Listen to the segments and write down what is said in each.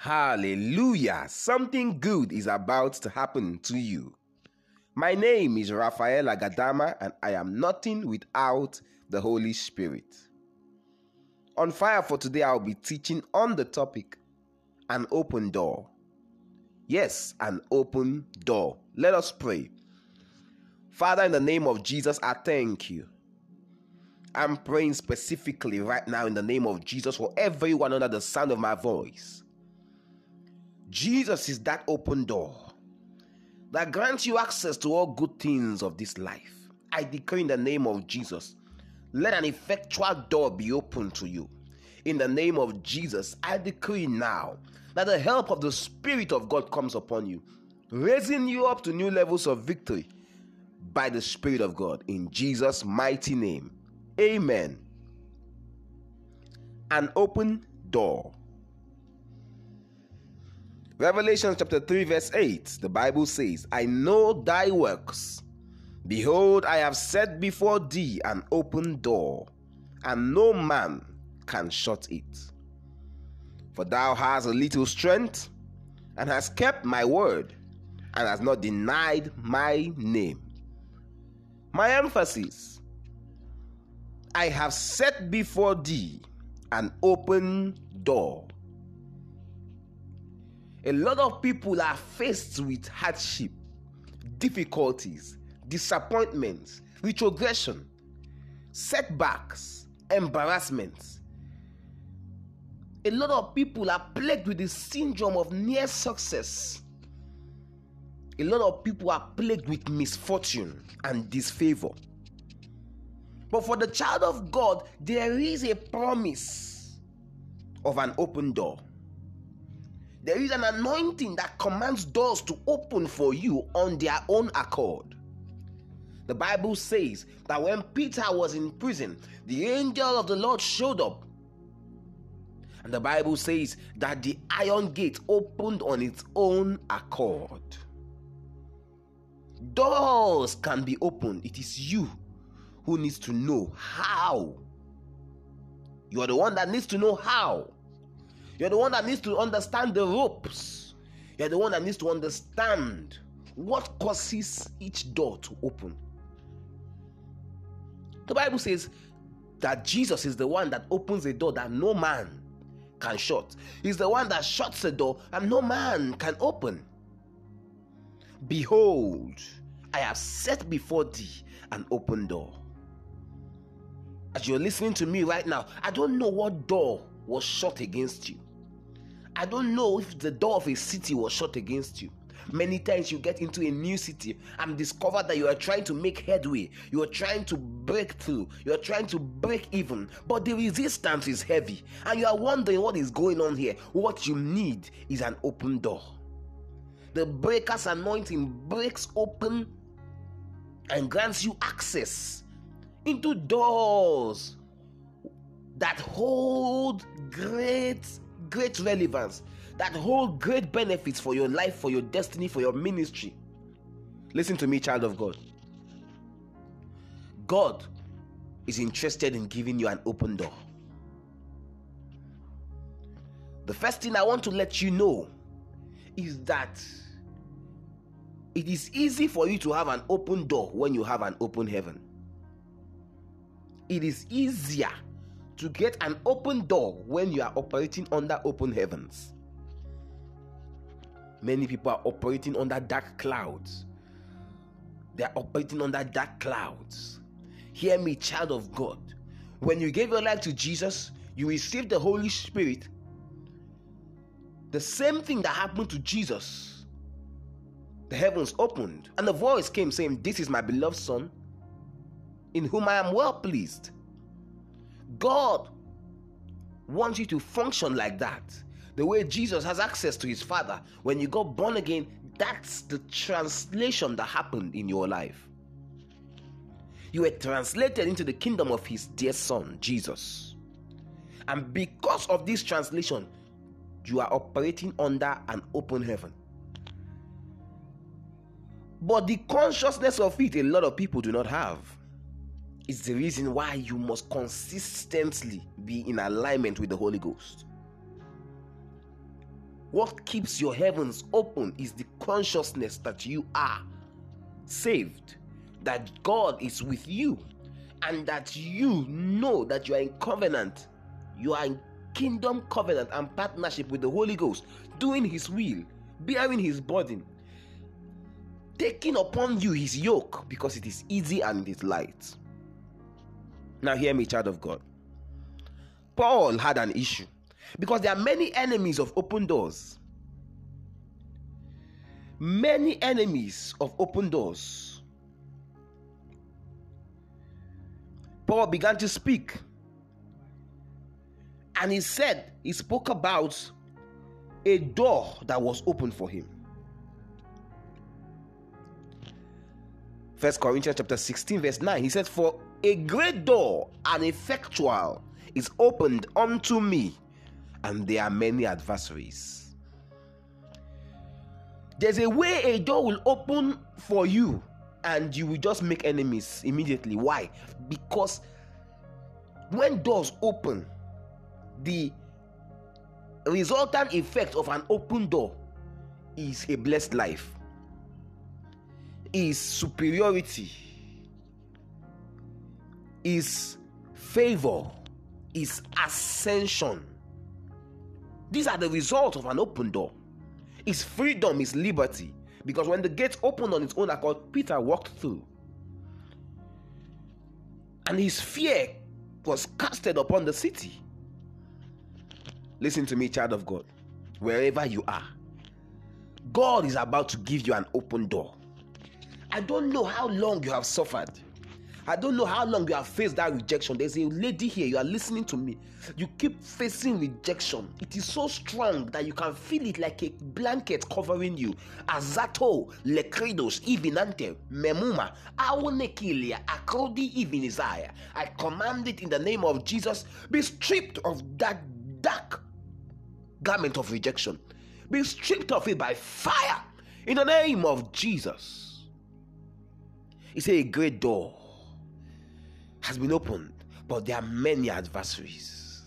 Hallelujah! Something good is about to happen to you. My name is Raphael Agadama, and I am nothing without the Holy Spirit. On fire for today, I'll be teaching on the topic an open door. Yes, an open door. Let us pray. Father, in the name of Jesus, I thank you. I'm praying specifically right now in the name of Jesus for everyone under the sound of my voice. Jesus is that open door that grants you access to all good things of this life. I decree in the name of Jesus, let an effectual door be open to you. In the name of Jesus, I decree now that the help of the Spirit of God comes upon you, raising you up to new levels of victory by the Spirit of God. In Jesus' mighty name, amen. An open door. Revelation chapter 3, verse 8, the Bible says, I know thy works. Behold, I have set before thee an open door, and no man can shut it. For thou hast a little strength, and hast kept my word, and hast not denied my name. My emphasis I have set before thee an open door a lot of people are faced with hardship, difficulties, disappointments, retrogression, setbacks, embarrassments. A lot of people are plagued with the syndrome of near success. A lot of people are plagued with misfortune and disfavor. But for the child of God, there is a promise of an open door. There is an anointing that commands doors to open for you on their own accord. The Bible says that when Peter was in prison, the angel of the Lord showed up. And the Bible says that the iron gate opened on its own accord. Doors can be opened. It is you who needs to know how. You are the one that needs to know how. You're the one that needs to understand the ropes. You're the one that needs to understand what causes each door to open. The Bible says that Jesus is the one that opens a door that no man can shut. He's the one that shuts a door and no man can open. Behold, I have set before thee an open door. As you're listening to me right now, I don't know what door was shut against you. I don't know if the door of a city was shut against you. Many times you get into a new city and discover that you are trying to make headway, you are trying to break through, you are trying to break even, but the resistance is heavy, and you are wondering what is going on here. What you need is an open door. The breaker's anointing breaks open and grants you access into doors that hold great great relevance, that hold great benefits for your life, for your destiny, for your ministry. Listen to me, child of God. God is interested in giving you an open door. The first thing I want to let you know is that it is easy for you to have an open door when you have an open heaven. It is easier to get an open door when you are operating under open heavens. Many people are operating under dark clouds. They are operating under dark clouds. Hear me, child of God. When you gave your life to Jesus, you received the Holy Spirit. The same thing that happened to Jesus. The heavens opened, and a voice came saying, This is my beloved Son, in whom I am well pleased. God wants you to function like that. The way Jesus has access to his Father. When you got born again, that's the translation that happened in your life. You were translated into the kingdom of his dear Son, Jesus. And because of this translation, you are operating under an open heaven. But the consciousness of it, a lot of people do not have is the reason why you must consistently be in alignment with the Holy Ghost. What keeps your heavens open is the consciousness that you are saved, that God is with you, and that you know that you are in covenant. You are in kingdom covenant and partnership with the Holy Ghost, doing His will, bearing His burden, taking upon you His yoke because it is easy and it is light. Now, hear me, child of God. Paul had an issue because there are many enemies of open doors. Many enemies of open doors. Paul began to speak. And he said, he spoke about a door that was open for him. First Corinthians chapter 16, verse 9. He said, For a great door and effectual is opened unto me, and there are many adversaries. There's a way a door will open for you, and you will just make enemies immediately. Why? Because when doors open, the resultant effect of an open door is a blessed life, is superiority, is favor, is ascension. These are the results of an open door. Is freedom, is liberty. Because when the gate opened on its own accord, Peter walked through. And his fear was casted upon the city. Listen to me, child of God. Wherever you are, God is about to give you an open door. I don't know how long you have suffered. I don't know how long you have faced that rejection. There's a lady here, you are listening to me. You keep facing rejection. It is so strong that you can feel it like a blanket covering you. Azato, Lekridos, Ivinante, Memuma, Aonekilia, Akodi, Ivinizaya. I command it in the name of Jesus. Be stripped of that dark garment of rejection. Be stripped of it by fire in the name of Jesus. It's a great door has been opened, but there are many adversaries.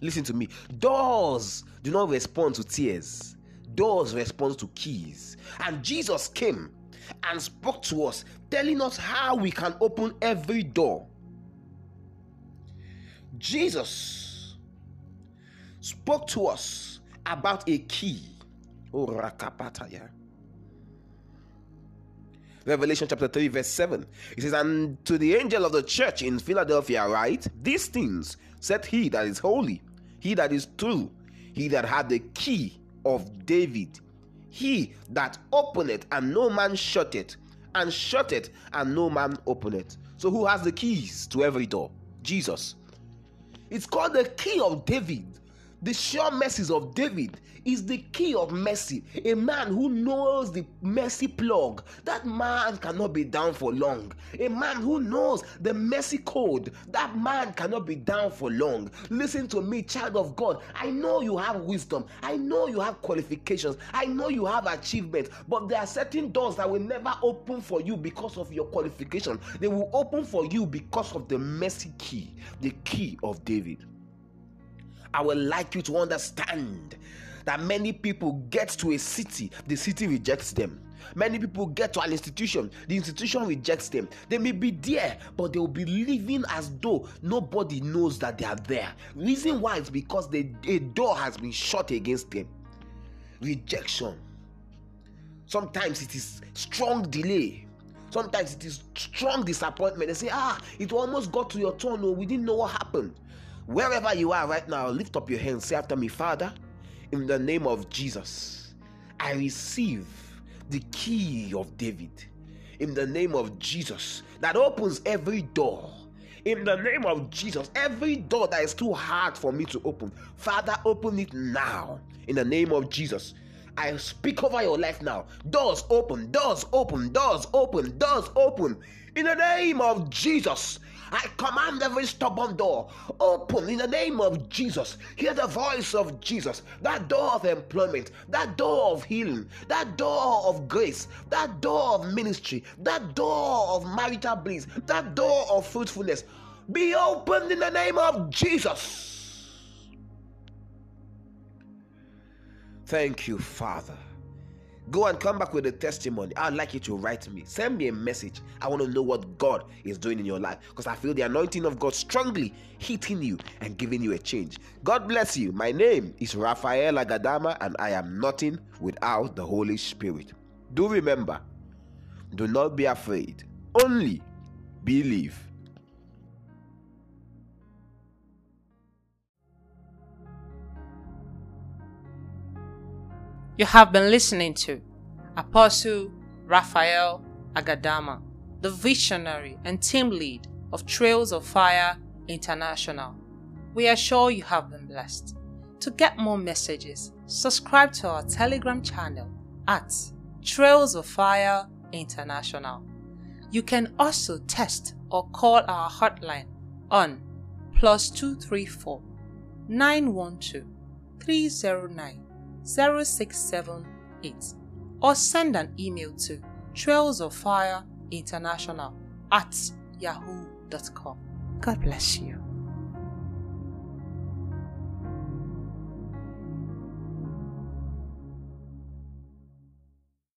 Listen to me. Doors do not respond to tears, doors respond to keys. And Jesus came and spoke to us, telling us how we can open every door. Jesus spoke to us about a key. Oh. Revelation chapter 3, verse 7. It says, And to the angel of the church in Philadelphia, write, These things said he that is holy, he that is true, he that had the key of David, he that openeth and no man shutteth, and shutteth and no man openeth. So, who has the keys to every door? Jesus. It's called the key of David. The sure mercies of David is the key of mercy. A man who knows the mercy plug, that man cannot be down for long. A man who knows the mercy code, that man cannot be down for long. Listen to me, child of God. I know you have wisdom, I know you have qualifications, I know you have achievements, but there are certain doors that will never open for you because of your qualification. They will open for you because of the mercy key, the key of David. I would like you to understand that many people get to a city, the city rejects them. Many people get to an institution, the institution rejects them. They may be there, but they will be living as though nobody knows that they are there. Reason why is because the, a door has been shut against them. Rejection. Sometimes it is strong delay. Sometimes it is strong disappointment. They say, ah, it almost got to your turn, or oh, we didn't know what happened. Wherever you are right now, lift up your hands. Say after me, Father, in the name of Jesus, I receive the key of David. In the name of Jesus, that opens every door. In the name of Jesus, every door that is too hard for me to open, Father, open it now. In the name of Jesus, I speak over your life now. Doors open, doors open, doors open, doors open. In the name of Jesus, I command every stubborn door open in the name of Jesus. Hear the voice of Jesus. That door of employment, that door of healing, that door of grace, that door of ministry, that door of marital bliss, that door of fruitfulness be opened in the name of Jesus. Thank you, Father. Go and come back with a testimony. I'd like you to write me. Send me a message. I want to know what God is doing in your life because I feel the anointing of God strongly hitting you and giving you a change. God bless you. My name is Raphael Agadama and I am nothing without the Holy Spirit. Do remember, do not be afraid, only believe. You have been listening to Apostle Raphael Agadama, the visionary and team lead of Trails of Fire International. We are sure you have been blessed. To get more messages, subscribe to our Telegram channel at Trails of Fire International. You can also text or call our hotline on plus 234 912 309 0678 or send an email to trails of fire international at yahoo.com. God bless you.